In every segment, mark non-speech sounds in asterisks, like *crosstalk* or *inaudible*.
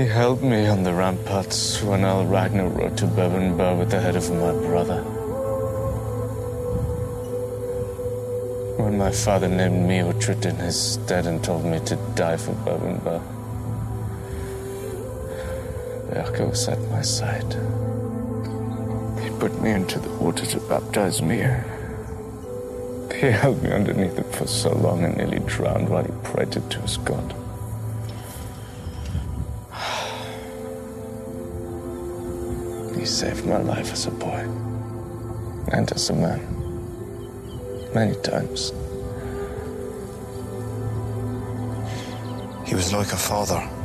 He held me on the ramparts when Earl Ragnar rode to Bebbanburg with the head of my brother. When my father named me Uhtred in his stead and told me to die for Bebbanburg, Beocca was at my side. He put me into the water to baptize me. He held me underneath it for so long and nearly drowned while he prayed to his God. He saved my life as a boy and as a man. Many times. He was like a father.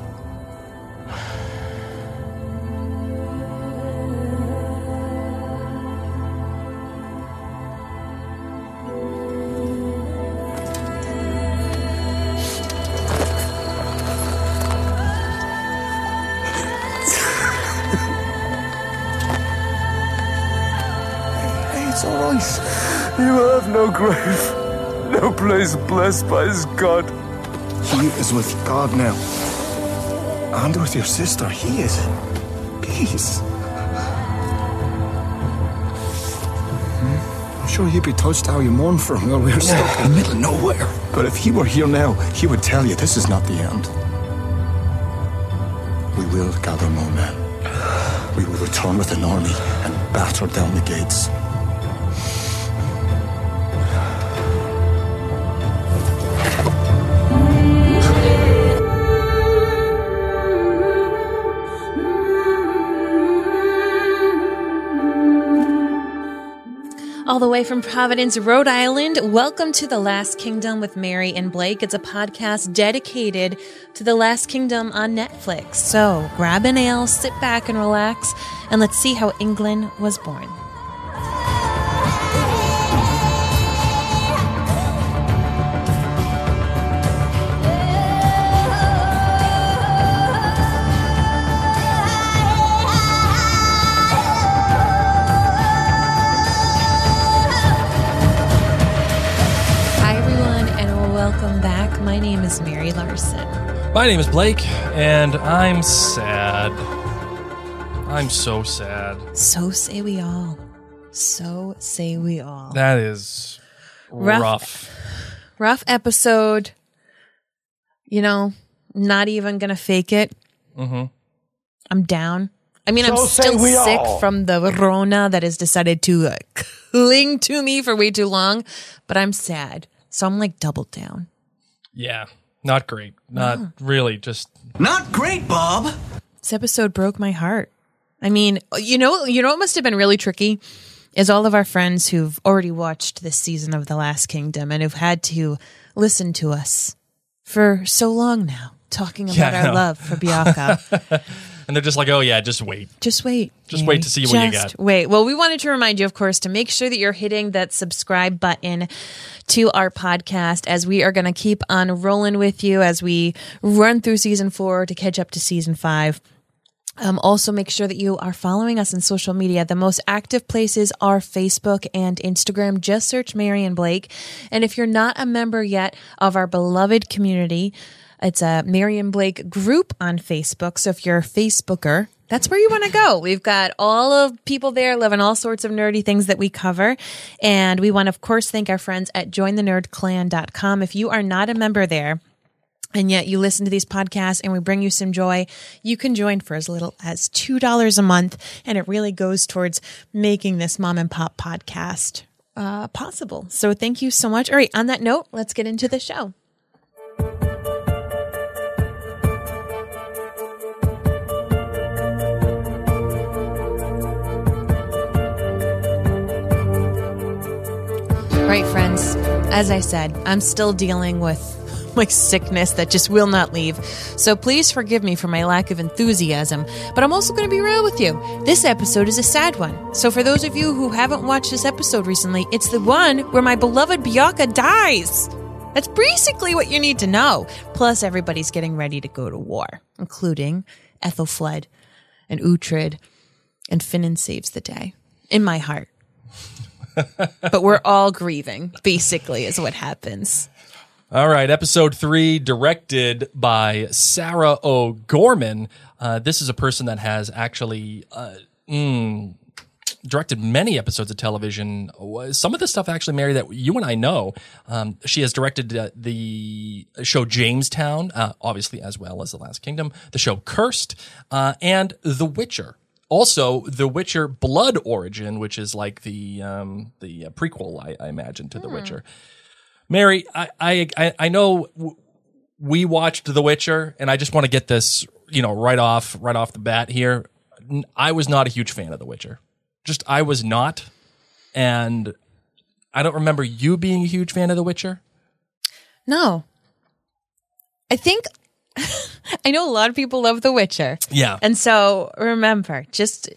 It's all right. You have no grave, no place blessed by his God. He is with God now. And with your sister, he is in peace. Hmm? I'm sure he'd be touched how you mourn for him while we are stuck in the middle of nowhere. But if he were here now, he would tell you this is not the end. We will gather more men. We will return with an army and batter down the gates. All the way from Providence, Rhode Island, welcome to The Last Kingdom with Mary and Blake. It's a podcast dedicated to The Last Kingdom on Netflix. So grab an ale, sit back and relax, and let's see how England was born. Larson. My name is Blake, and I'm sad. I'm so sad. So say we all. So say we all. That is Rough. rough. rough episode. You know, not even gonna fake it. Mhm. I'm down. I mean, I'm still sick all. from the Rona that has decided to uh, cling to me for way too long, but I'm sad. So I'm like double down. Yeah, not great. Not really. Just Not great, Bob. This episode broke my heart. I mean, you know, you know what must have been really tricky is all of our friends who've already watched this season of The Last Kingdom and who've had to listen to us for so long now talking about Yeah, our love for Beocca. *laughs* and they're just like, oh yeah, just wait. Just wait. Just wait to see what you got. Wait. Well, we wanted to remind you, of course, to make sure that you're hitting that subscribe button to our podcast as we are going to keep on rolling with you as we run through season four to catch up to season five. Um, also, make sure that you are following us on social media. The most active places are Facebook and Instagram. Just search Mary and Blake. And if you're not a member yet of our beloved community, it's a Mary and Blake group on Facebook. So if you're a Facebooker, that's where you want to go. We've got all of people there loving all sorts of nerdy things that we cover. And we want to, of course, thank our friends at jointhenerdclan.com. If you are not a member there, and yet you listen to these podcasts and we bring you some joy, you can join for as little as $2 a month. And it really goes towards making this mom and pop podcast uh, possible. So thank you so much. All right. On that note, let's get into the show. Right, friends. As I said, I'm still dealing with *laughs* like sickness that just will not leave. So please forgive me for my lack of enthusiasm. But I'm also going to be real with you. This episode is a sad one. So for those of you who haven't watched this episode recently, it's the one where my beloved Beocca dies. That's basically what you need to know. Plus, everybody's getting ready to go to war, including Aethelflaed and Uhtred, and Finan saves the day in my heart. *laughs* but we're all grieving, basically, is what happens. All right, episode three, directed by Sarah O'Gorman. Uh, this is a person that has actually uh, mm, directed many episodes of television. Some of the stuff, actually, Mary, that you and I know. Um, she has directed uh, the show Jamestown, uh, obviously, as well as The Last Kingdom, the show Cursed, uh, and The Witcher also The Witcher Blood Origin, which is like the um, the uh, prequel, I, I, imagine, to The Witcher. Mary, I, I I know we watched The Witcher, and I just want to get this, you know, right off right off the bat here. I was not a huge fan of The Witcher. Just I was not, and I don't remember you being a huge fan of The Witcher. No, I think *laughs* I know a lot of people love The Witcher. Yeah. And so remember, just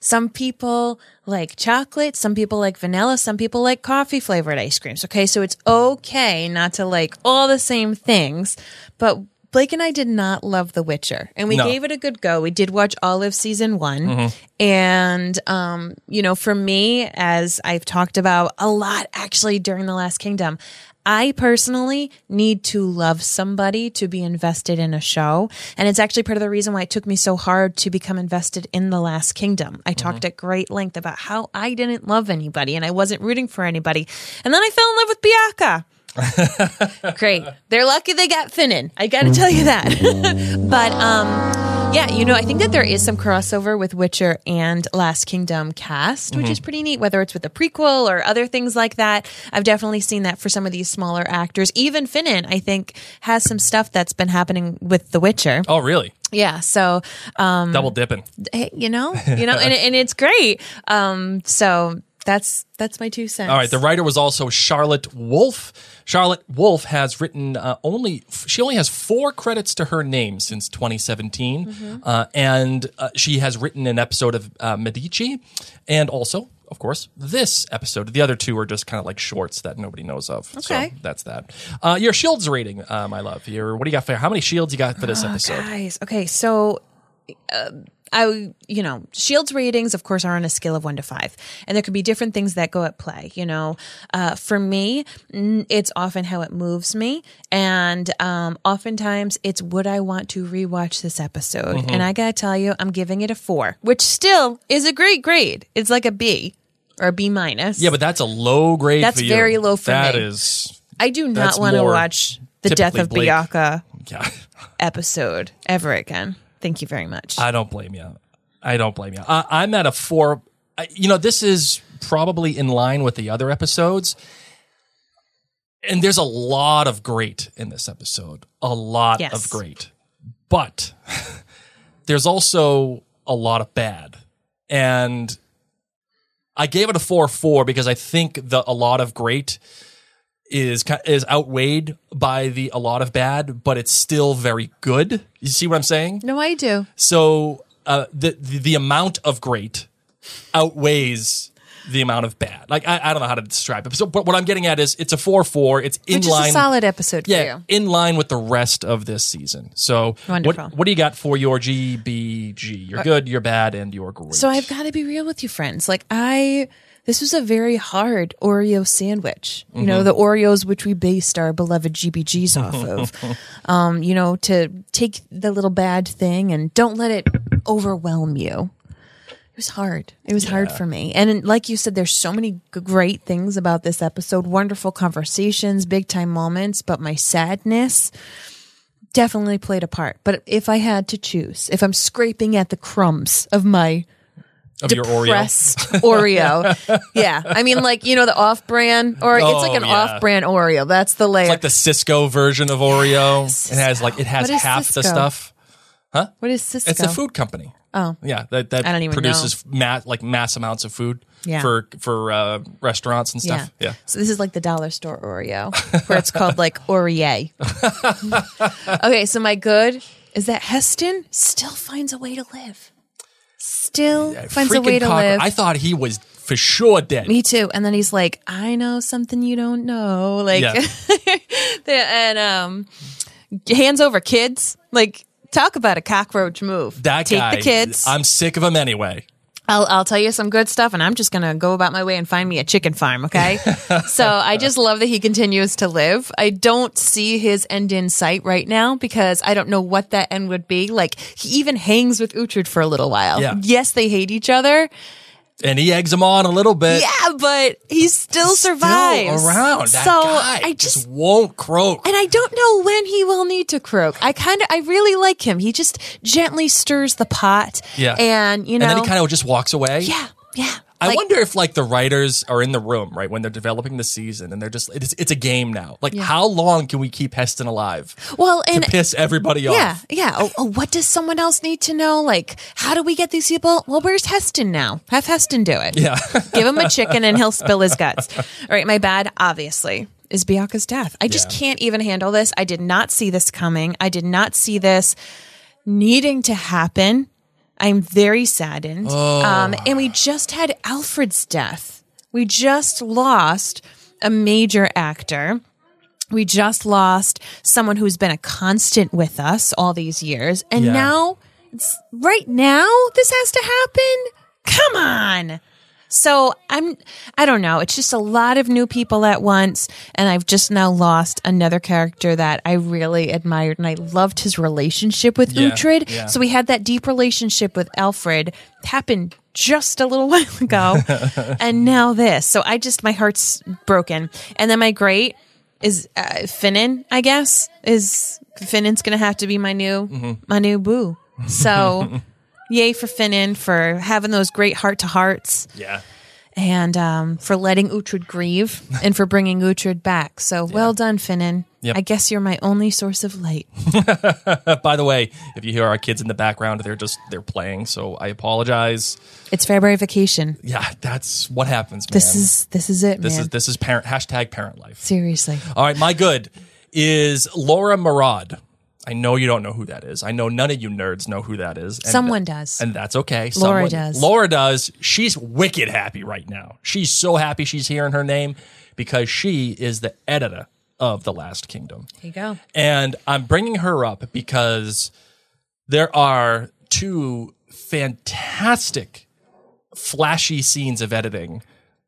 some people like chocolate, some people like vanilla, some people like coffee flavored ice creams. Okay. So it's okay not to like all the same things, but Blake and I did not love The Witcher, and we No. gave it a good go. We did watch all of season one, and um, you know, for me, as I've talked about a lot actually during the Last Kingdom, I personally need to love somebody to be invested in a show, and it's actually part of the reason why it took me so hard to become invested in the Last Kingdom. I talked at great length about how I didn't love anybody and I wasn't rooting for anybody, and then I fell in love with Beocca. *laughs* Great. They're lucky they got Finan. I got to tell you that. *laughs* but um yeah, you know, I think that there is some crossover with Witcher and Last Kingdom cast, which is pretty neat whether it's with the prequel or other things like that. I've definitely seen that for some of these smaller actors. Even Finan, I think, has some stuff that's been happening with The Witcher. Oh, really? Yeah, so um Double dipping. you know, *laughs* you know, and and it's great. Um so that's that's my two cents. All right. The writer was also Charlotte Wolf. Charlotte Wolf has written uh, only she only has four credits to her name since 2017, Mm-hmm. uh, and uh, she has written an episode of uh, Medici, and also. Of course, this episode. The other two are just kind of like shorts that nobody knows of. Okay. So that's that. Uh, your shields rating, uh, my love. Your what do you got for how many shields you got for this episode? Guys, okay, so uh, I, you know, Shields ratings, of course, are on a scale of one to five, and there could be different things that go at play. You know, uh, for me, it's often how it moves me, and um, oftentimes it's would I want to rewatch this episode? Mm-hmm. And I gotta tell you, I'm giving it a four, which still is a great grade. It's like a B or a B minus. Yeah, but that's a low grade. That's for you. very low for That me. is, I do not want to watch the death of Blake. Bianca yeah. episode ever again. Thank you very much. I don't blame you. I don't blame you. I, I'm at a four. I, you know, this is probably in line with the other episodes. And there's a lot of great in this episode. A lot Yes. of great. But *laughs* there's also a lot of bad. And I gave it a 4 4 because I think the a lot of great is is outweighed by the a lot of bad, but it's still very good. You see what I'm saying? no, I do. So uh, the, the the amount of great outweighs the amount of bad. Like I, I don't know how to describe it. So, but what I'm getting at is it's a four four. It's in Which is line. a solid episode for yeah, you. in line with the rest of this season. So Wonderful. what what do you got for your GBG? You're good, you're bad, and you're great. So I've got to be real with you, friends. Like I, this was a very hard Oreo sandwich. You know, the Oreos which we based our beloved GBGs off of. *laughs* um, you know, to take the little bad thing and don't let it overwhelm you. It was hard. It was hard for me. And like you said, there's so many great things about this episode. Wonderful conversations, big time moments, but my sadness definitely played a part. But if I had to choose, if I'm scraping at the crumbs of my of your Oreo. depressed Oreo. *laughs* yeah. I mean, like, you know, the off brand, or it's like Oh, an yeah. off brand Oreo. That's the layer. It's like the Sysco version of Oreo. Yes, it has like it has half the stuff. Huh? What is Sysco? It's a food company. Oh. Yeah, that that I don't even produces mass like mass amounts of food Yeah. for for uh, restaurants and Yeah. stuff. Yeah. So this is like the dollar store Oreo, where it's called like Oreo. *laughs* okay, so my good is that Haesten still finds a way to live. Still finds a way to live. I thought he was for sure dead. Me too. And then he's like, I know something you don't know. Like, Yeah. *laughs* and um, hands over kids. Like, talk about a cockroach move. that Take guy. the kids. I'm sick of him anyway. I'll, I'll tell you some good stuff, and I'm just going to go about my way and find me a chicken farm, okay? *laughs* so I just love that he continues to live. I don't see his end in sight right now because I don't know what that end would be. Like, he even hangs with Uhtred for a little while. Yeah. Yes, they hate each other. And he eggs him on a little bit. Yeah, but he still survives. Still around. That so I just won't croak. and I don't know when he will need to croak. I kind of, I really like him. He just gently stirs the pot. Yeah. And, you know. and then he kind of just walks away. yeah, yeah. I Like, wonder if like the writers are in the room, right, when they're developing the season and they're just it's, it's a game now. Like how long can we keep Haesten alive Well, and to piss everybody off? yeah, yeah. Oh, oh, what does someone else need to know? Like, how do we get these people? Well, where's Haesten now? Have Haesten do it. Yeah. *laughs* Give him a chicken and he'll spill his guts. All right, my bad, obviously, is Beocca's death. I just Yeah. can't even handle this. I did not see this coming. I did not see this needing to happen. I'm very saddened. Um, and we just had Alfred's death. We just lost a major actor. We just lost someone who's been a constant with us all these years. And Yeah. now, it's, right now, this has to happen? Come on. So I'm, I don't know. It's just a lot of new people at once. And I've just now lost another character that I really admired and I loved his relationship with Yeah, Uhtred. yeah. So we had that deep relationship with Alfred happen just a little *laughs* while ago. *laughs* and now this. So I just, my heart's broken. And then my great is uh, Finan, I guess, is Finan's going to have to be my new, Mm-hmm. my new boo. So *laughs* yay for Finan for having those great heart to hearts Yeah. and um, for letting Uhtred grieve *laughs* and for bringing Uhtred back. So well done, Finan. Yep. I guess you're my only source of light. *laughs* By the way, if you hear our kids in the background, they're just they're playing, so I apologize. It's February vacation. Yeah, that's what happens, man. This is this is it, this man. is this is parent hashtag parent life. Seriously. All right, my good is Laura Marad. I know you don't know who that is. I know none of you nerds know who that is. And Someone does. And that's okay. Laura Someone- does. Laura does. She's wicked happy right now. She's so happy she's hearing her name because she is the editor of The Last Kingdom. There you go. And I'm bringing her up because there are two fantastic, flashy scenes of editing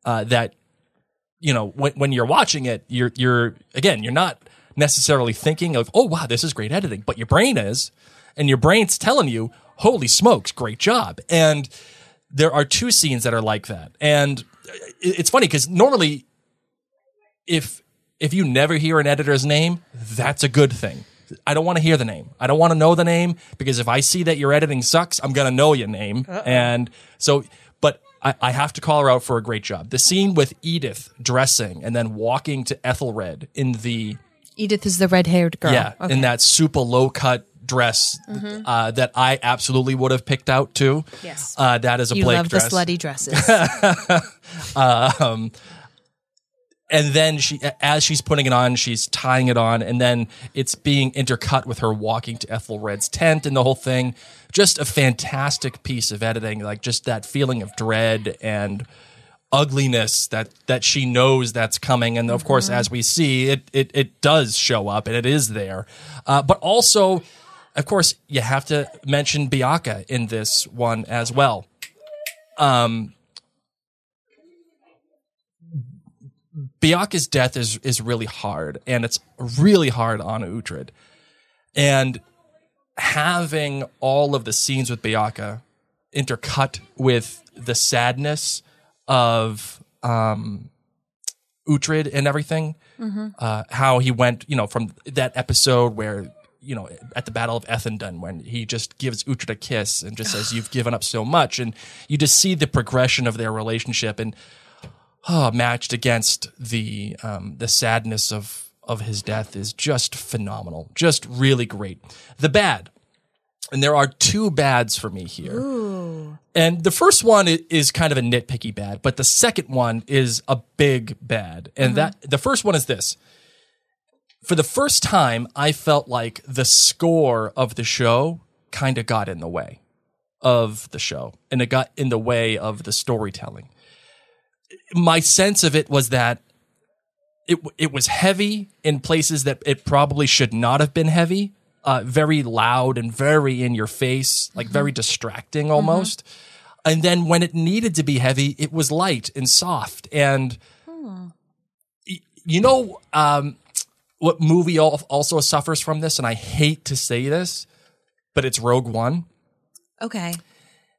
uh, that, you know, when, when you're watching it, you're, you're, again, you're not necessarily thinking of, oh, wow, this is great editing, but your brain is. And your brain's telling you, holy smokes, great job. And there are two scenes that are like that. And it's funny because normally if if you never hear an editor's name, that's a good thing. I don't want to hear the name. I don't want to know the name because if I see that your editing sucks, I'm gonna know your name. And so, but I, I have to call her out for a great job. The scene with Edith dressing and then walking to Ethelred in the Edith is the red haired girl. yeah Okay. in that super low cut dress uh, that I absolutely would have picked out too. Yes. uh, that is a you Blake love dress the slutty dresses. *laughs* and then she as she's putting it on she's tying it on and then it's being intercut with her walking to ethelred's tent and the whole thing just a fantastic piece of editing like just that feeling of dread and ugliness that that she knows that's coming. And of course as we see it it, it does show up and it is there. Uh, but also of course you have to mention bianca in this one as well. Um Beocca's death is is really hard, and it's really hard on Uhtred. And having all of the scenes with Beocca intercut with the sadness of um, Uhtred and everything, uh, how he went, you know, from that episode where you know at the Battle of Ethandun when he just gives Uhtred a kiss and just says, "You've given up so much," and you just see the progression of their relationship and oh, matched against the um, the sadness of of his death is just phenomenal, just really great. The bad, And there are two bads for me here. And the first one is kind of a nitpicky bad, but the second one is a big bad. And uh-huh. that the first one is this. For the first time, I felt like the score of the show kind of got in the way of the show and it got in the way of the storytelling. My sense of it was that it it was heavy in places that it probably should not have been heavy. Uh, very loud and very in your face, like very distracting almost. And then when it needed to be heavy, it was light and soft. And y- you know um, what movie al- also suffers from this? And I hate to say this, but it's Rogue One. Okay.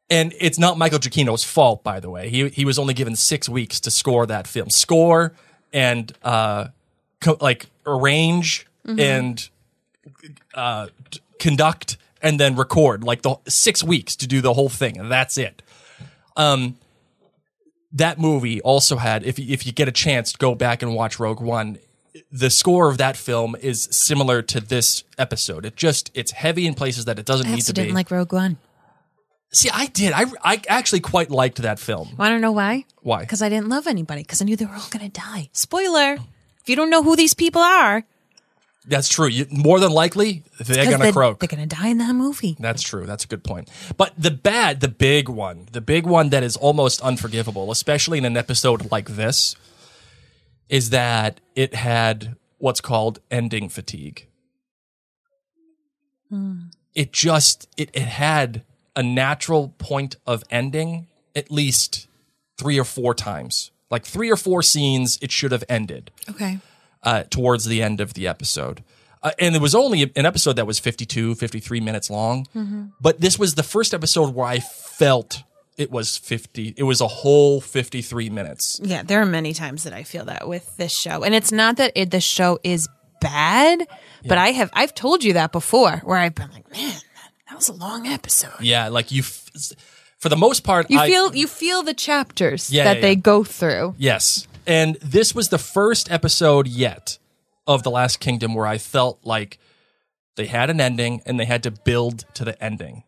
And it's not Michael Giacchino's fault, by the way. He he was only given six weeks to score that film, score and uh, co- like arrange and uh, conduct and then record, like the six weeks to do the whole thing, and that's it. Um, that movie also had, if you, if you get a chance, to go back and watch Rogue One. The score of that film is similar to this episode. It just it's heavy in places that it doesn't I need to be. didn't like Rogue One. See, I did. I, I actually quite liked that film. i don't know why? Why? Because I didn't love anybody. Because I knew they were all going to die. Spoiler. If you don't know who these people are, That's true. You, more than likely, they're going to croak. They're going to die in that movie. That's true. That's a good point. But the bad, the big one, the big one that is almost unforgivable, especially in an episode like this, is that it had what's called ending fatigue. Hmm. It just it, it had a natural point of ending at least three or four times. Like three or four scenes, it should have ended Okay. Uh, towards the end of the episode. Uh, and it was only an episode that was 52, 53 minutes long. But this was the first episode where I felt it was 50, it was a whole 53 minutes. Yeah, there are many times that I feel that with this show. And it's not that it, the show is bad, but I have I've told you that before where I've been like, man, that was a long episode. Yeah, like you, f- for the most part, You I, feel you feel the chapters Yeah, that yeah, they yeah. go through. Yes. And this was the first episode yet of The Last Kingdom where I felt like they had an ending and they had to build to the ending.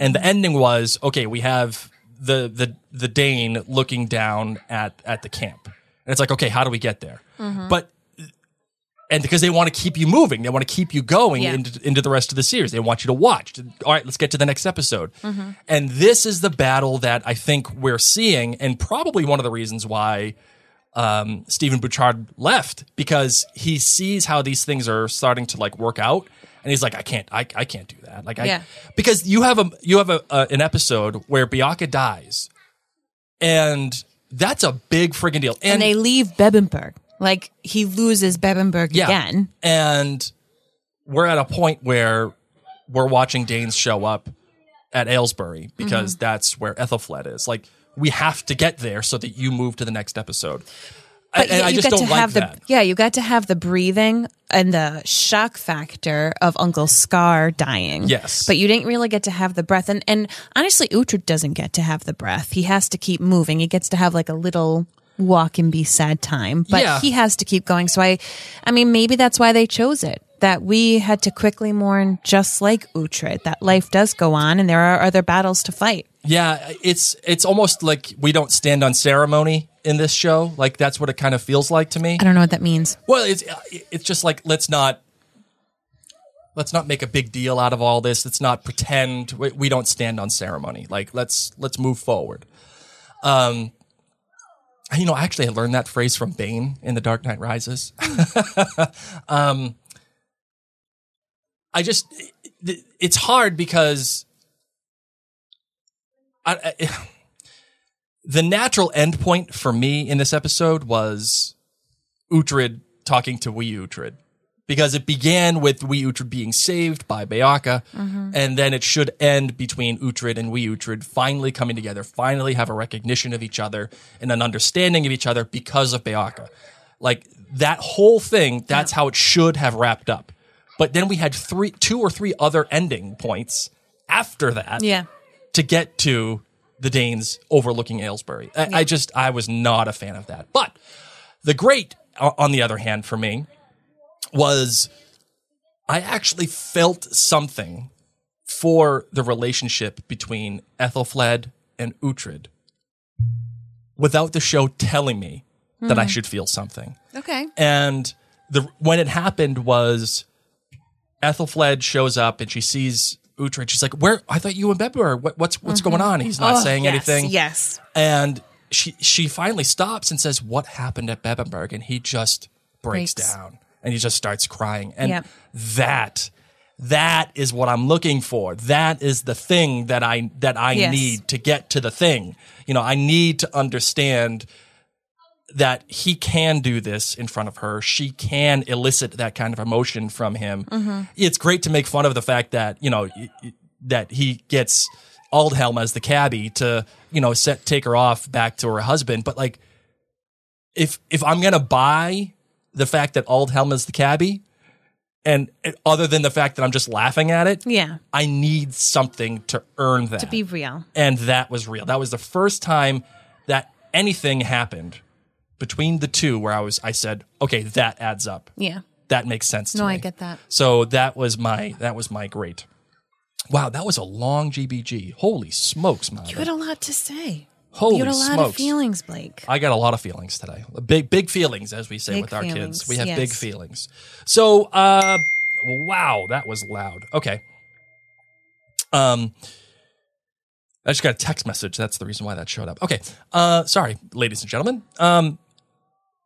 And the ending was okay, we have the the the Dane looking down at at the camp. And it's like, okay, how do we get there? Mm-hmm. But and because they want to keep you moving, they want to keep you going Yeah. into, into the rest of the series. They want you to watch. All right, let's get to the next episode. Mm-hmm. And this is the battle that I think we're seeing, and probably one of the reasons why um, Stephen Butchard left because he sees how these things are starting to like work out, and he's like, I can't, I, I can't do that. Like, I, Yeah. because you have a you have a, a an episode where Bianca dies, and that's a big friggin' deal. And they leave Bebbanburg. Like he loses Bebbanburg Yeah. again. And we're at a point where we're watching Danes show up at Aylesbury because that's where Aethelflaed is. Like we have to get there so that you move to the next episode. But yeah, I you just got don't to like have that. the yeah, you got to have the breathing and the shock factor of Uncle Scar dying. Yes. but you didn't really get to have the breath. And and honestly, Uhtred doesn't get to have the breath. He has to keep moving. He gets to have like a little walk and be sad time, but Yeah. he has to keep going. So I, I mean, maybe that's why they chose it. That we had to quickly mourn, just like Uhtred. That life does go on, and there are other battles to fight. Yeah, it's it's almost like we don't stand on ceremony in this show. Like that's what it kind of feels like to me. I don't know what that means. Well, it's it's just like let's not let's not make a big deal out of all this. Let's not pretend we, we don't stand on ceremony. Like let's let's move forward. Um, you know, I actually, I learned that phrase from Bane in The Dark Knight Rises. *laughs* um, I just it- it's hard because I, I, *sighs* the natural endpoint for me in this episode was Uhtred talking to Wee Uhtred because it began with Wee Uhtred being saved by Beocca, mm-hmm. and then it should end between Uhtred and Wee Uhtred finally coming together, finally have a recognition of each other and an understanding of each other because of Beocca. Like that whole thing, that's how it should have wrapped up. But then we had three, two or three other ending points after that Yeah. To get to the Danes overlooking Aylesbury. I, I just, I was not a fan of that. But the great, on the other hand, for me, was I actually felt something for the relationship between Aethelflaed and Uhtred without the show telling me that I hmm. should feel something. Okay. And the when it happened was Aethelflaed shows up and she sees Uhtred. She's like, "Where? I thought you and Bebe were. What, what's what's going mm-hmm. on?" He's not Oh, saying yes, anything. Yes. And she she finally stops and says, "What happened at Bebbanburg?" And he just breaks, Breaks. down and he just starts crying. And Yep. that that is what I'm looking for. That is the thing that I that I Yes. need to get to the thing. You know, I need to understand that he can do this in front of her. She can elicit that kind of emotion from him. Mm-hmm. It's great to make fun of the fact that, you know, that he gets Aldhelm as the cabbie to, you know, set, take her off back to her husband. But like, if, if I'm going to buy the fact that Aldhelm is the cabbie and other than the fact that I'm just laughing at it, Yeah. I need something to earn that To be real. and that was real. That was the first time that anything happened between the two where I was I said, okay, that adds up. Yeah. That makes sense to No, me. I get that. So that was my that was my great. Wow, that was a long GBG. Holy smokes, man. You had a lot to say. Holy you had a lot smokes. of feelings, Blake. I got a lot of feelings today. Big big feelings as we say Big with our feelings, kids. We have big feelings. So, uh wow, that was loud. Okay. Um I just got a text message. That's the reason why that showed up. Okay. Uh sorry, ladies and gentlemen. Um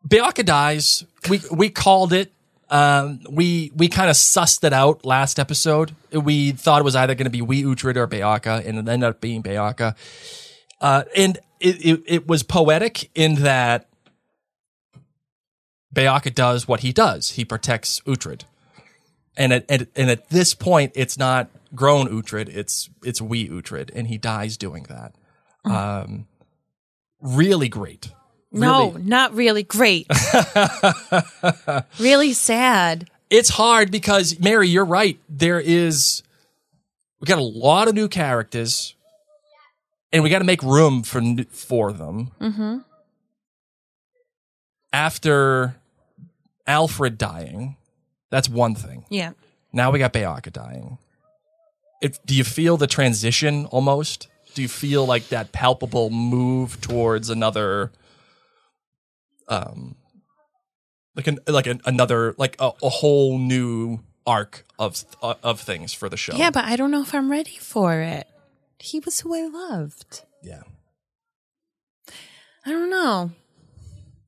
Beocca dies. We we called it. Um we we kind of sussed it out last episode. We thought it was either going to be wee Uhtred or Beocca, and it ended up being Beocca. Uh and it, it it was poetic in that Beocca does what he does. He protects Uhtred. And at, at and at this point, it's not grown Uhtred, it's it's wee Uhtred, and he dies doing that. Um, really great. No, Really- not really great. *laughs* really sad. it's hard because Mary, you're right. There is we got a lot of new characters, and we got to make room for for them. Mm-hmm. After Alfred dying, that's one thing. Yeah. Now we got Beocca dying. If, do you feel the transition almost? Do you feel like that palpable move towards another, um, like an like an, another like a, a whole new arc of uh, of things for the show? Yeah, but I don't know if I'm ready for it. He was who I loved. yeah. I don't know.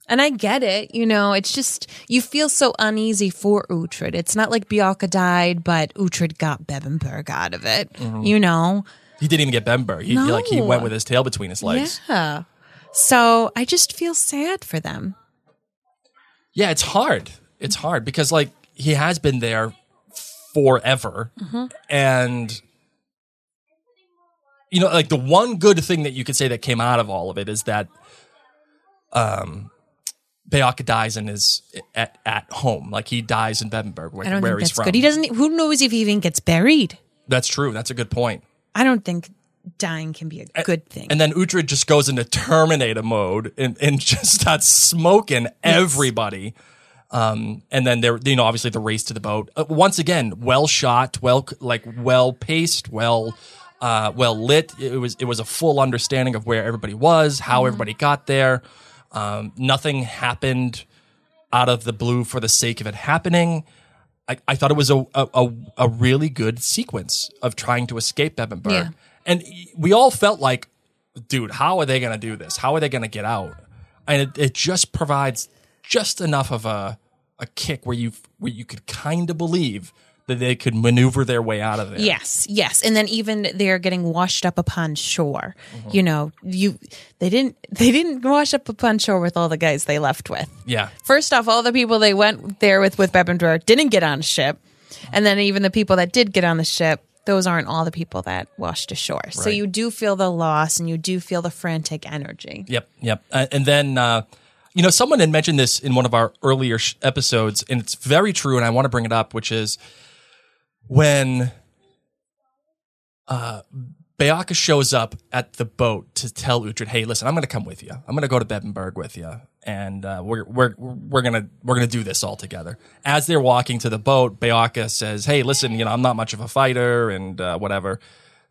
And I get it, you know, it's just you feel so uneasy for Uhtred. It's not like Beocca died, but Uhtred got Bebbanburg out of it. You know? He didn't even get Bember. He, he, like he went with his tail between his legs. Yeah. So I just feel sad for them. Yeah, it's hard. It's hard because like he has been there forever, and you know, like the one good thing that you could say that came out of all of it is that, um, Beocca dies in his at at home, like he dies in Bebbanburg, where, I don't where think he's that's from. good. He doesn't who knows if he even gets buried. That's true. That's a good point. I don't think dying can be a good thing. And then Uhtred just goes into Terminator mode and, and *laughs* just starts smoking everybody. Um, and then there, you know, obviously the race to the boat. Uh, once again, well shot, well, like well paced, well, uh, well lit. It was, it was a full understanding of where everybody was, how everybody got there. Um, nothing happened out of the blue for the sake of it happening. I, I thought it was a, a, a, really good sequence of trying to escape Bebbanburg. Yeah. And we all felt like, dude, how are they going to do this? How are they going to get out? And it, it just provides just enough of a, a kick where you where you could kind of believe that they could maneuver their way out of there. Yes, yes, and then even they're getting washed up upon shore. Mm-hmm. You know, you they didn't *laughs* they didn't wash up upon shore with all the guys they left with. Yeah. First off, all the people they went there with with Bebbanburg didn't get on a ship, and then even the people that did get on the ship, those aren't all the people that washed ashore. So you do feel the loss, and you do feel the frantic energy. Yep, yep. Uh, and then, uh, you know, someone had mentioned this in one of our earlier sh- episodes, and it's very true, and I want to bring it up, which is when uh, Beocca shows up at the boat to tell Uhtred, "Hey, listen, I'm going to come with you. I'm going to go to Bebbanburg with you, and uh, we're we're we're gonna we're gonna do this all together." As they're walking to the boat, Beocca says, "Hey, listen, you know, I'm not much of a fighter, and uh, whatever."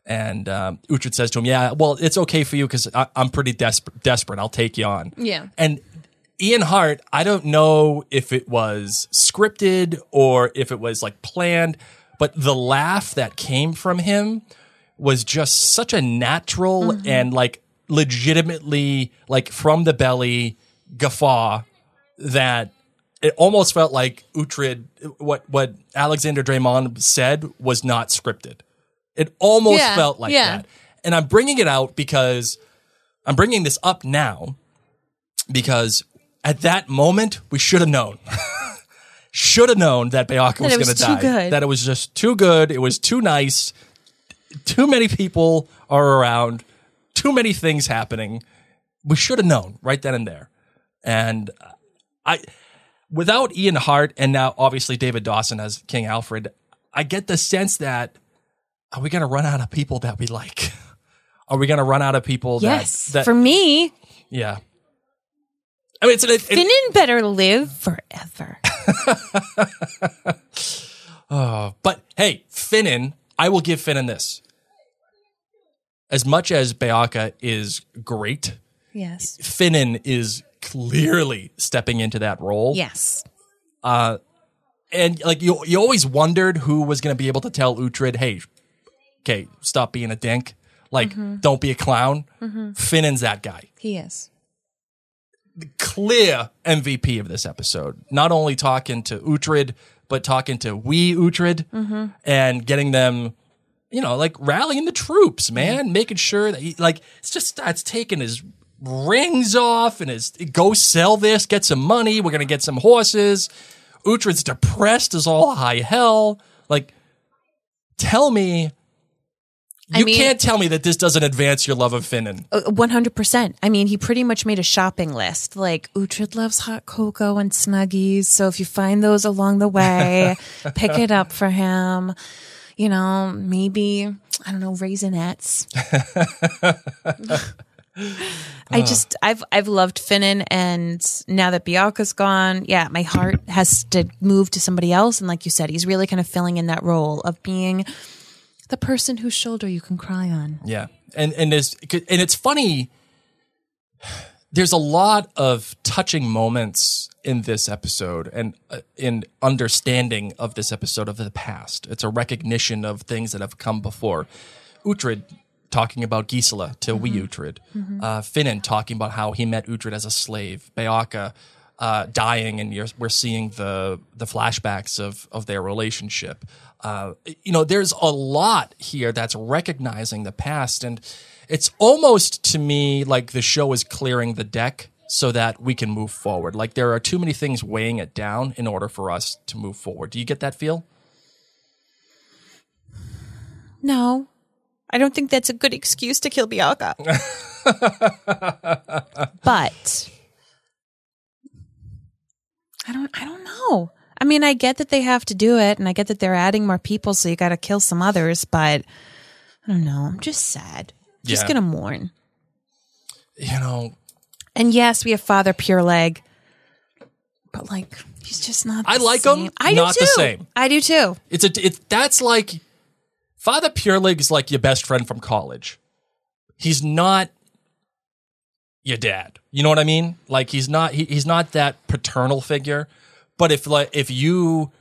And um, Uhtred says to him, "Yeah, well, it's okay for you because I'm pretty desperate. Desperate, I'll take you on." Yeah. And Ian Hart, I don't know if it was scripted or if it was like planned, but the laugh that came from him was just such a natural and like legitimately like from the belly guffaw that it almost felt like Uhtred what what Alexander Dreymon said was not scripted. It almost Yeah, felt like yeah. that. And I'm bringing it out because I'm bringing this up now because at that moment we should have known. *laughs* should have known that Beocca was it going to die. good. That it was just too good. It was too nice. Too many people are around. Too many things happening. We should have known right then and there. And I, without Ian Hart and now obviously David Dawson as King Alfred, I get the sense that are we going to run out of people that we like? *laughs* Are we going to run out of people Yes. that, that For me, yeah. I mean, it's an, it, Finan better live forever. *laughs* Oh, but hey, Finan, I will give Finan this. As much as Beocca is great, yes. Finan is clearly stepping into that role. Yes. Uh, and like you you always wondered who was going to be able to tell Uhtred, "Hey, okay, stop being a dink. Like mm-hmm. don't be a clown." Mm-hmm. Finan's that guy. He is. Clear MVP of this episode. Not only talking to Uhtred, but talking to wee Uhtred mm-hmm. and getting them you know, like rallying the troops, man, making sure that he, like, it's just starts taking his rings off and is go sell this, get some money. We're going to get some horses. Uhtred's depressed as all high hell. Like, tell me, you mean- can't tell me that this doesn't advance your love of Finan. Uh, one hundred percent. I mean, he pretty much made a shopping list. Like Uhtred loves hot cocoa and snuggies, so if you find those along the way, *laughs* pick it up for him. You know, maybe I don't know raisinets. *laughs* I just I've I've loved Finan, and now that Beocca's gone, yeah, my heart has to move to somebody else. And like you said, he's really kind of filling in that role of being the person whose shoulder you can cry on. Yeah, and and there's and it's funny. There's a lot of touching moments in this episode, and uh, in understanding of this episode of the past. It's a recognition of things that have come before. Uhtred talking about Gisela to wee Uhtred. Uh, Finan talking about how he met Uhtred as a slave. Beocca uh, dying, and you're, we're seeing the the flashbacks of of their relationship. Uh, you know, there's a lot here that's recognizing the past, and it's almost to me like the show is clearing the deck so that we can move forward. Like there are too many things weighing it down in order for us to move forward. Do you get that feel? No, I don't think that's a good excuse to kill Beocca. *laughs* but I don't. I don't know. I mean, I get that they have to do it, and I get that they're adding more people, so you got to kill some others. But I don't know. I'm just sad. Just Yeah. gonna mourn. You know, And yes, we have Father Pyrlig, but like he's just not. I the like him, same. I not do the too. same. I do too. it's a it's that's like Father Pyrlig is like your best friend from college. He's not your dad. You know what I mean? Like he's not he, he's not that paternal figure. But if like if you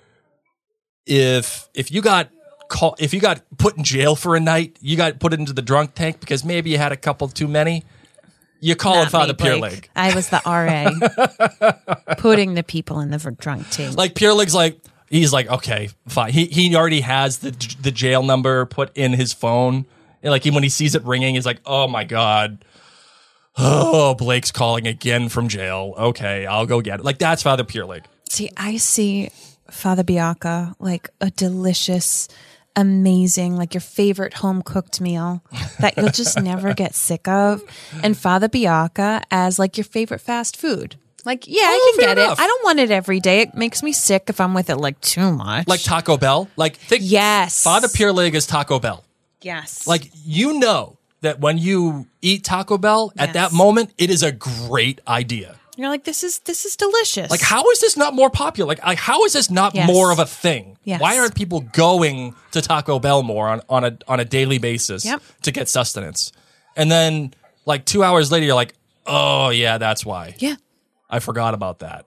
if if you got call if you got put in jail for a night, you got put into the drunk tank because maybe you had a couple too many. You call Not Father me, Blake. Pyrlig. I was the RA, *laughs* putting the people in the drunk tank. Like Pyrlig like he's like okay fine. He he already has the the jail number put in his phone. And like when he sees it ringing, he's like oh my god. Oh, Blake's calling again from jail. Okay, I'll go get it. Like that's Father Pyrlig. See, I see Father Beocca like a delicious, amazing, like your favorite home cooked meal *laughs* that you'll just never get sick of. And Father Bianca as like your favorite fast food. Like, yeah, Oh, I can get enough. it. I don't want it every day. It makes me sick if I'm with it like too much. Like Taco Bell. Like think Yes. Father Pyrlig is Taco Bell. Yes. Like you know that when you eat Taco Bell at that moment, it is a great idea. you're like, this is this is delicious. Like, how is this not more popular? Like, like how is this not Yes. more of a thing? Yes. Why aren't people going to Taco Bell more on, on a on a daily basis Yep. to get sustenance? And then, like two hours later, you're like, oh yeah, that's why. Yeah. I forgot about that.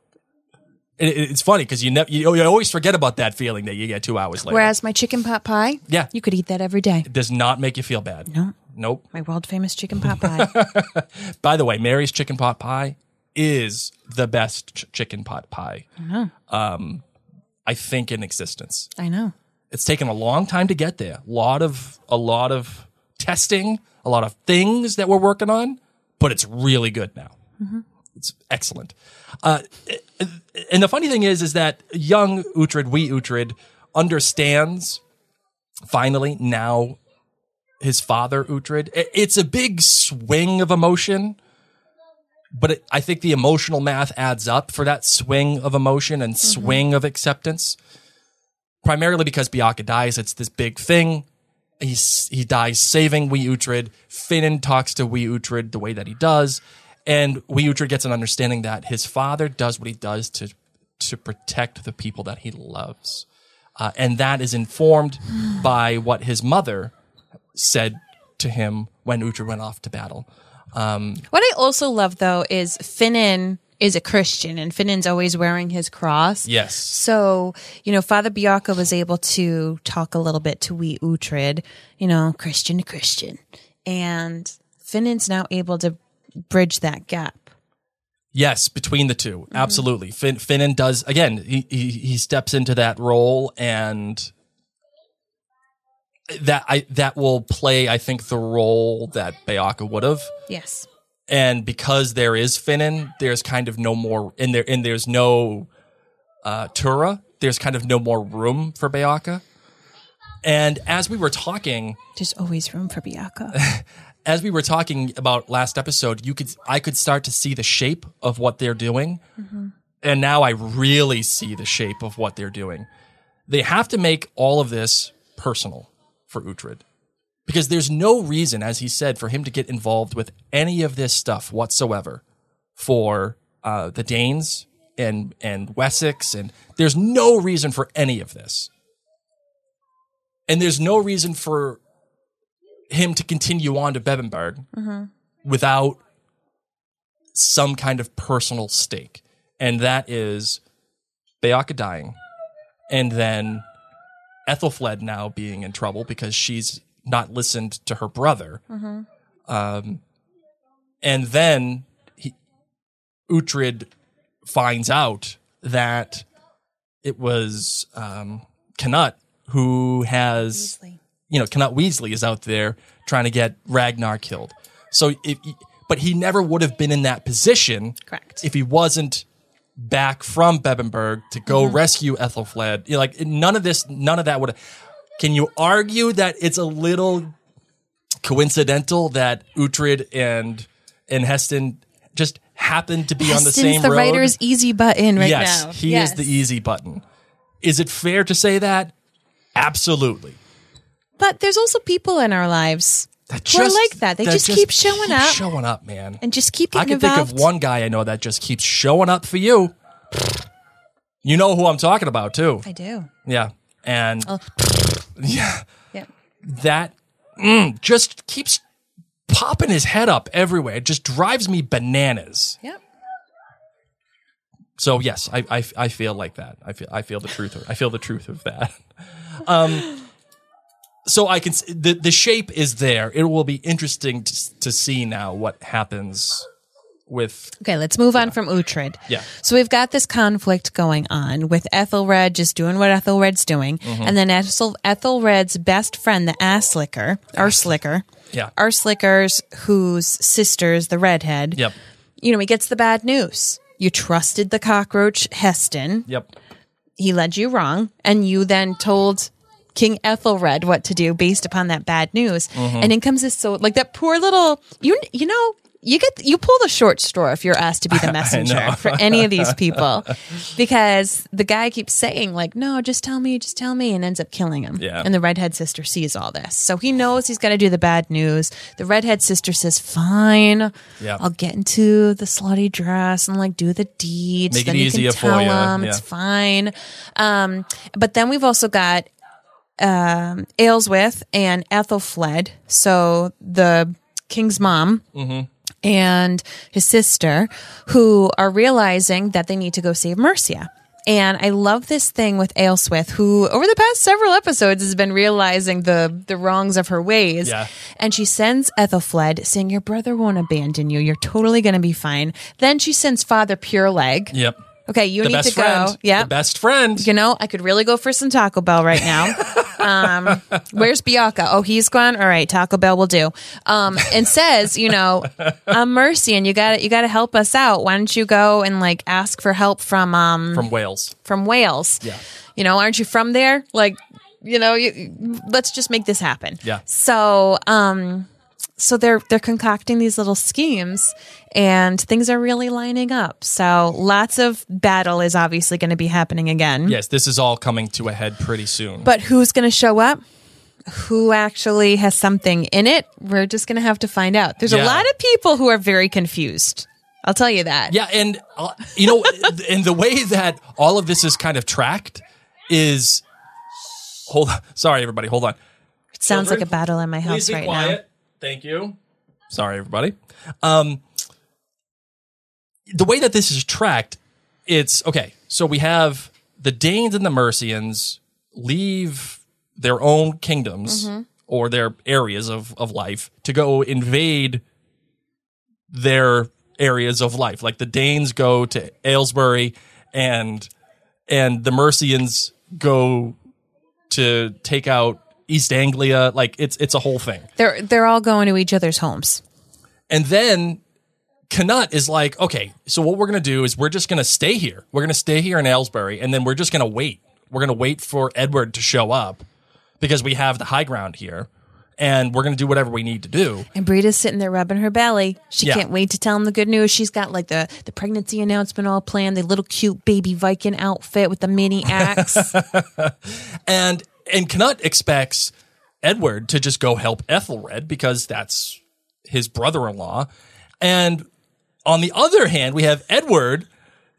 It, it- it's funny because you, ne- you you always forget about that feeling that you get two hours later. Whereas my chicken pot pie, Yeah. you could eat that every day. it does not make you feel bad. No. Nope. My world famous chicken pot *laughs* pie. By the way, Mary's chicken pot pie is the best ch- chicken pot pie. Um, I think in existence. I know. It's taken a long time to get there. A lot of a lot of testing, a lot of things that we're working on, but it's really good now. It's excellent. Uh, and the funny thing is, is that young Uhtred, wee Uhtred, understands finally now his father Uhtred. It's a big swing of emotion, but it, I think the emotional math adds up for that swing of emotion and swing of acceptance. Primarily because Beocca dies, it's this big thing. He's, he dies saving Wee Uhtred. Finan talks to Wee Uhtred the way that he does, and Wee Uhtred gets an understanding that his father does what he does to to protect the people that he loves, uh, and that is informed *sighs* by what his mother said to him when Uhtred went off to battle. What I also love though is Finan is a Christian and Finan's always wearing his cross. Yes, So, you know, Father Beocca was able to talk a little bit to wee Uhtred, you know, Christian to Christian. And Finan's now able to bridge that gap. Yes, between the 2 absolutely. Fin- Finan does again. He, he he steps into that role, and that I that will play. I think the role that Beocca would have, Yes. and because there is Finan, there's kind of no more, in there and there's no uh, Tura. There's kind of no more room for Beocca. And as we were talking, There's always room for Beocca. *laughs* as we were talking about last episode, you could I could start to see the shape of what they're doing. And now I really see the shape of what they're doing. They have to make all of this personal for Uhtred. Because there's no reason, as he said, for him to get involved with any of this stuff whatsoever for uh, the Danes and and Wessex, and there's no reason for any of this. And there's no reason for him to continue on to Bebbanburg without some kind of personal stake. And that is Beocca dying. And then Aethelflaed now being in trouble because she's not listened to her brother. Um, and then he, Uhtred finds out that it was um, Cnut who has you know, Cnut Weasley is out there trying to get Ragnar killed. So if, but he never would have been in that position Correct. if he wasn't back from Bebbanburg to go mm-hmm. rescue Aethelflaed. You know, like none of this, none of that would. Can you argue that it's a little coincidental that Uhtred and and Haesten just happened to be on the Haesten's same the road? writer's easy button right yes, now. he Yes. is the easy button. Is it fair to say that? Absolutely. But there's also people in our lives That who are like that. They just, keep showing keep up Showing up, man. and just keep I can involved. think of one guy I know that just keeps showing up for you. You know who I'm talking about too. I do. Yeah. And Oh. *laughs* yeah, Yeah. that mm, just keeps popping his head up everywhere. It just drives me bananas. Yep. So yes, I, I, I feel like that. I feel I feel the truth. Of, I feel the truth of that. *laughs* Um, so I can the the shape is there. It will be interesting to, to see now what happens with Okay, let's move on from Uhtred. Yeah. So we've got this conflict going on with Ethelred just doing what Ethelred's doing, Mm-hmm. and then Ethel, Ethelred's best friend, the ass licker, Arslicker, yeah Arslicker's whose sister's the redhead. yep You know, he gets the bad news. You trusted the cockroach Haesten. yep He led you wrong, and you then told King Ethelred what to do based upon that bad news. Mm-hmm. And in comes this so like that poor little you you know you get you pull the short straw if you're asked to be the *laughs* messenger for any of these people because the guy keeps saying like no just tell me just tell me and ends up killing him Yeah. and the redhead sister sees all this so he knows he's got to do the bad news the redhead sister says fine Yeah. i'll get into the slutty dress and like do the deeds Make it then you easier can for tell ya, him yeah. it's fine um but then we've also got um, Aelswith and Aethelflaed. so the king's mom and his sister, who are realizing that they need to go save Mercia. And I love this thing with Aelswith, who over the past several episodes has been realizing the the wrongs of her ways. Yeah. And she sends Aethelflaed saying, Your brother won't abandon you. You're totally gonna be fine. Then she sends Father Pyrlig. Yep. Okay, you The need to go. friend. Yeah. The best friend. You know, I could really go for some Taco Bell right now. *laughs* um, where's Beocca? Oh, he's gone. All right, Taco Bell will do. Um, and says, you know, *laughs* um, Mercy, and you got to you got to help us out. Why don't you go and like ask for help from um From Wales. from Wales? Yeah. You know, aren't you from there? Like, you know, you, let's just make this happen. Yeah. So, um, so they're they're concocting these little schemes, and things are really lining up. So lots of battle is obviously going to be happening again. Yes, this is all coming to a head pretty soon. But who's going to show up? Who actually has something in it? We're just going to have to find out. There's Yeah. a lot of people who are very confused. I'll tell you that. Yeah, and uh, you know, *laughs* and the way that all of this is kind of tracked is, hold on, sorry everybody, hold on. It sounds like a battle in my house right quiet. Thank you. Sorry everybody. Um, the way that this is tracked, it's okay. So we have the Danes and the Mercians leave their own kingdoms Mm-hmm. or their areas of, of life to go invade their areas of life. Like the Danes go to Aylesbury and and the Mercians go to take out East Anglia. Like it's it's a whole thing. They're they're all going to each other's homes. And then Cnut is like, okay, so what we're gonna do is we're just gonna stay here. We're gonna stay here in Aylesbury, and then we're just gonna wait. We're gonna wait for Edward to show up because we have the high ground here, and we're gonna do whatever we need to do. And Brida's sitting there rubbing her belly. She Yeah. can't wait to tell him the good news. She's got like the, the pregnancy announcement all planned, the little cute baby Viking outfit with the mini axe. *laughs* And and Cnut expects Edward to just go help Ethelred because that's his brother-in-law. And on the other hand, we have Edward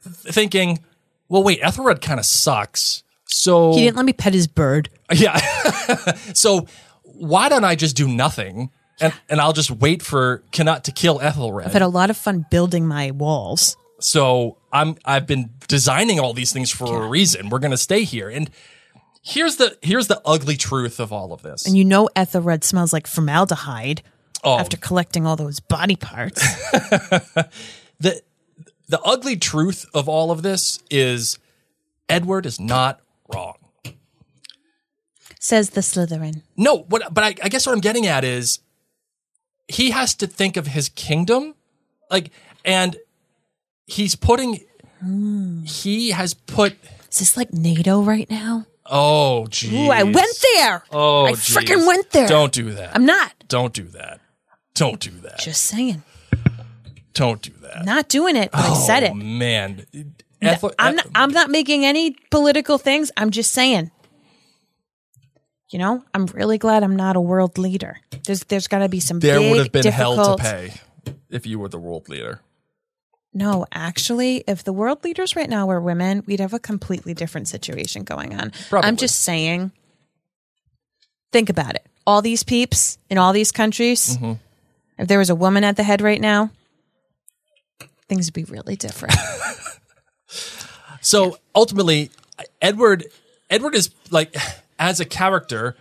thinking, well, wait, Ethelred kind of sucks. So he didn't let me pet his bird. *laughs* Yeah. so why don't I just do nothing and, and I'll just wait for Cnut to kill Ethelred? I've had a lot of fun building my walls. so I'm I've been designing all these things for a reason. We're gonna stay here. And here's the here's the ugly truth of all of this. And you know Ethelred smells like formaldehyde Oh. after collecting all those body parts. *laughs* the the ugly truth of all of this is Edward is not wrong. Says the Slytherin. No, what but I, I guess what I'm getting at is he has to think of his kingdom. Like and he's putting hmm. he has put Is this like NATO right now? Oh geez. Ooh, I went there. Oh I geez. freaking went there. Don't do that. I'm not. Don't do that. Don't do that. Just saying. Don't do that. Not doing it, but I said Oh, it. man. Ethel- I'm not, I'm not making any political things. I'm just saying. You know, I'm really glad I'm not a world leader. There's there's got to be some. there big, would have been hell to pay if you were the world leader. No, actually, if the world leaders right now were women, we'd have a completely different situation going on. Probably. I'm just saying. Think about it. All these peeps in all these countries. Mm-hmm. If there was a woman at the head right now, things would be really different. *laughs* So ultimately, Edward Edward is like as a character,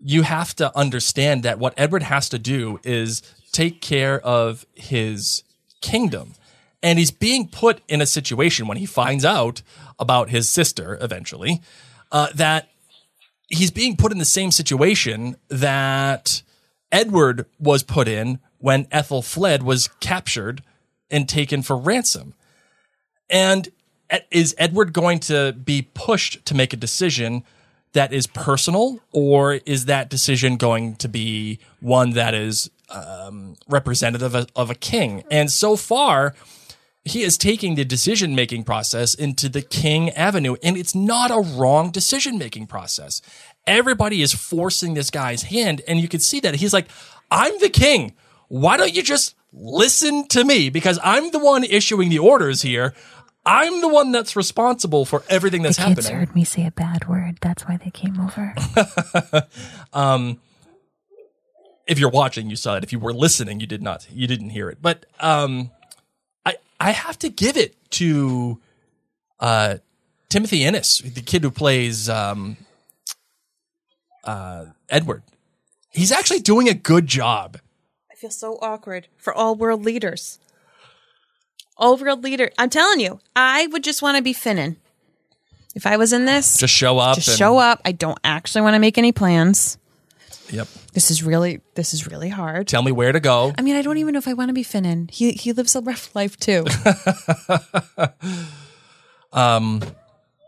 you have to understand that what Edward has to do is take care of his kingdom. And he's being put in a situation when he finds out about his sister eventually, uh, that he's being put in the same situation that Edward was put in when Aethelflaed, was captured and taken for ransom. And is Edward going to be pushed to make a decision that is personal, or is that decision going to be one that is um, representative of, of a king. And so far, he is taking the decision making process into the king avenue. And it's not a wrong decision making process. Everybody is forcing this guy's hand. And you can see that he's like, I'm the king. Why don't you just listen to me? Because I'm the one issuing the orders here. I'm the one that's responsible for everything that's the kids happening. heard me say a bad word. That's why they came over. *laughs* if you're watching, you saw it. If you were listening, you did not. You didn't hear it. But um, I have to give it to uh, Timothy Innes, the kid who plays um, uh, Edward. He's actually doing a good job. I feel so awkward for all world leaders. All world leader. I'm telling you, I would just want to be Finan. If I was in this, Just show up. just and- show up. I don't actually want to make any plans. Yep. This is really this is really hard. Tell me where to go. I mean, I don't even know if I want to be Finan. He he lives a rough life too. *laughs* um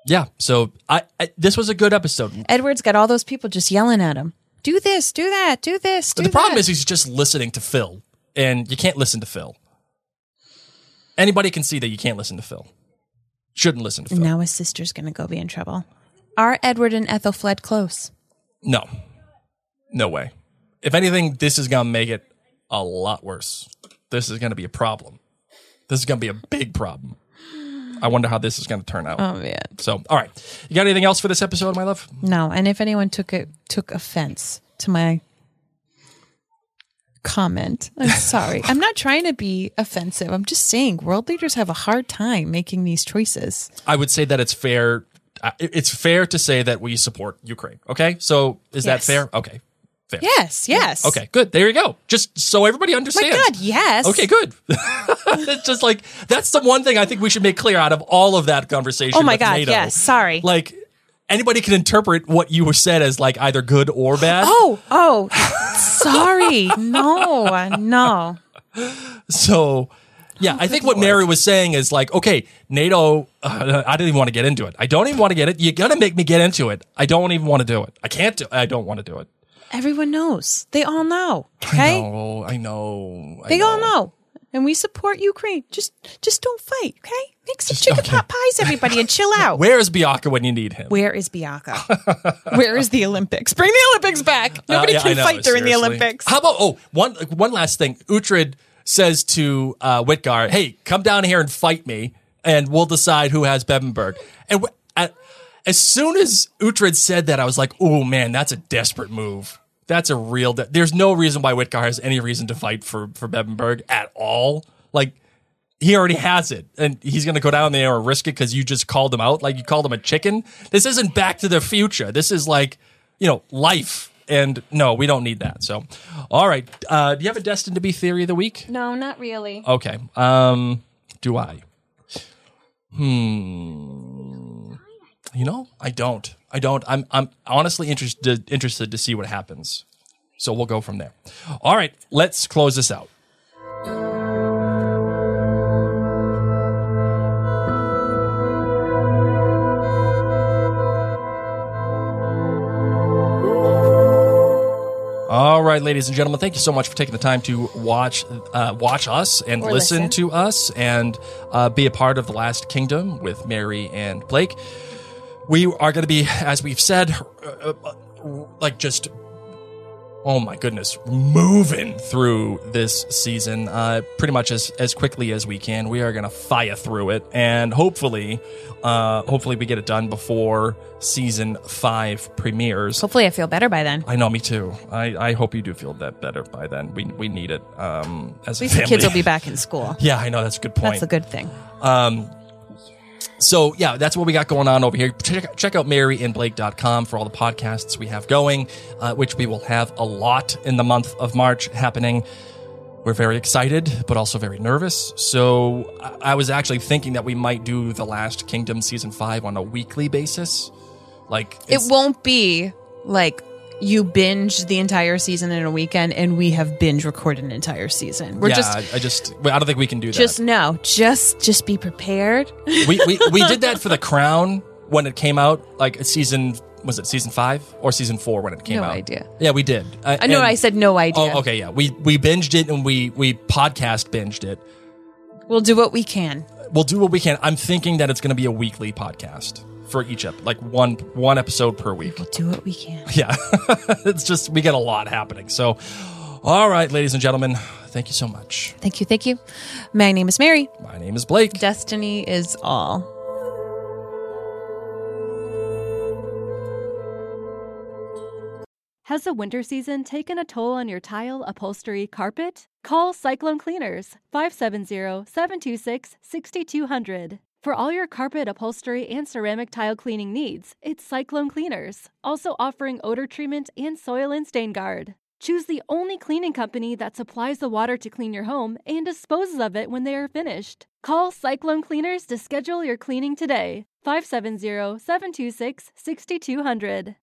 Yeah. So I, I this was a good episode. Edward's got all those people just yelling at him. Do this, do that, do this, do the problem is he's just listening to Phil, and you can't listen to Phil. Anybody can see that you can't listen to Phil. Shouldn't listen to Phil. And now his sister's going to go be in trouble. Are Edward and Aethelflaed close? No. No way. If anything, this is going to make it a lot worse. This is going to be a problem. This is going to be a big problem. I wonder how this is going to turn out. Oh man, So, all right. You got anything else for this episode, my love? no. And if anyone took it took offense to my comment, I'm *laughs* sorry. I'm not trying to be offensive. I'm just saying world leaders have a hard time making these choices. I would say that it's fair. uh, It's fair to say that we support Ukraine. Okay. So, is that fair? Okay. Yes, yes. Okay, good. There you go. Just so everybody understands. My. God, yes. Okay, good. *laughs* it's just like that's the one thing I think we should make clear out of all of that conversation. Oh my God, NATO. yes, sorry. Like anybody can interpret what you said as like either good or bad. Oh, oh, sorry. *laughs* No, no. So yeah, I think what Mary was saying is like, okay, NATO. Uh, I didn't even want to get into it. I don't even want to get it. You're gonna make me get into it. I don't even want to do it. I can't do. I don't want to do it. Everyone knows. They all know. Okay. I know. I know. They all know. And we support Ukraine. Just just don't fight, okay? Make some chicken okay. pot pies, everybody, and chill *laughs* out. Where is Beocca when you need him? Where is Beocca? *laughs* Where is the Olympics? Bring the Olympics back. Nobody Uh, yeah, can know, fight during the. Olympics. How about oh one one last thing? Uhtred says to uh, Wihtgar, "Hey, come down here and fight me, and we'll decide who has Bebbanburg." And w- at, as soon as Uhtred said that, I was like, "Oh man, that's a desperate move. That's a real. De- There's no reason why Wihtgar has any reason to fight for for Bebbanburg at all. Like." He already has it, and he's going to go down there and risk it because you just called him out, like you called him a chicken. This isn't Back to the Future. This is like, you know, life. And no, we don't need that. So, all right. Uh, do you have a destined to be theory of the week? No, not really. Okay. Um, do I? Hmm. You know, I don't. I don't. I'm. I'm honestly interested interested to see what happens. So we'll go from there. All right. Let's close this out. All right, ladies and gentlemen, thank you so much for taking the time to watch uh, watch us and listen, listen. to us and uh, be a part of the Last Kingdom with Mary and Blake. We are going to be, as we've said, uh, uh, like just oh my goodness, moving through this season uh, pretty much as as quickly as we can. We are going to fire through it, and hopefully, uh, hopefully we get it done before season five premieres. Hopefully, I feel better by then. I know, me too. I, I hope you do feel that better by then. We we need it um, as At least the kids will be back in school. *laughs* yeah, I know that's a good point. That's a good thing. So yeah, that's what we got going on over here. Check, check out maryandblake.com for all the podcasts we have going, uh, which we will have a lot in the month of March happening. We're very excited, but also very nervous. So I, I was actually thinking that we might do the Last Kingdom season five on a weekly basis. Like It won't be like you binge the entire season in a weekend and we have binge recorded an entire season. We're yeah, just I, I just I don't think we can do that. just no, just just be prepared. *laughs* we, we we did that *laughs* for the crown when it came out like season was it season five or season four when it came No out? No idea. Yeah, we did. Uh, I know I said no idea. Oh, okay, yeah. We we binged it and we we podcast binged it. We'll do what we can. We'll do what we can. I'm thinking that it's going to be a weekly podcast for each ep, like one one episode per week. We'll do what we can. *laughs* Yeah, *laughs* it's just we get a lot happening. So, all right, ladies and gentlemen, thank you so much. Thank you. Thank you. My name is Mary. My name is Blake. Destiny is all. Has the winter season taken a toll on your tile, upholstery, carpet? Call Cyclone Cleaners 570 726 6200. For all your carpet, upholstery, and ceramic tile cleaning needs, it's Cyclone Cleaners, also offering odor treatment and soil and stain guard. Choose the only cleaning company that supplies the water to clean your home and disposes of it when they are finished. Call Cyclone Cleaners to schedule your cleaning today 570 726 6200.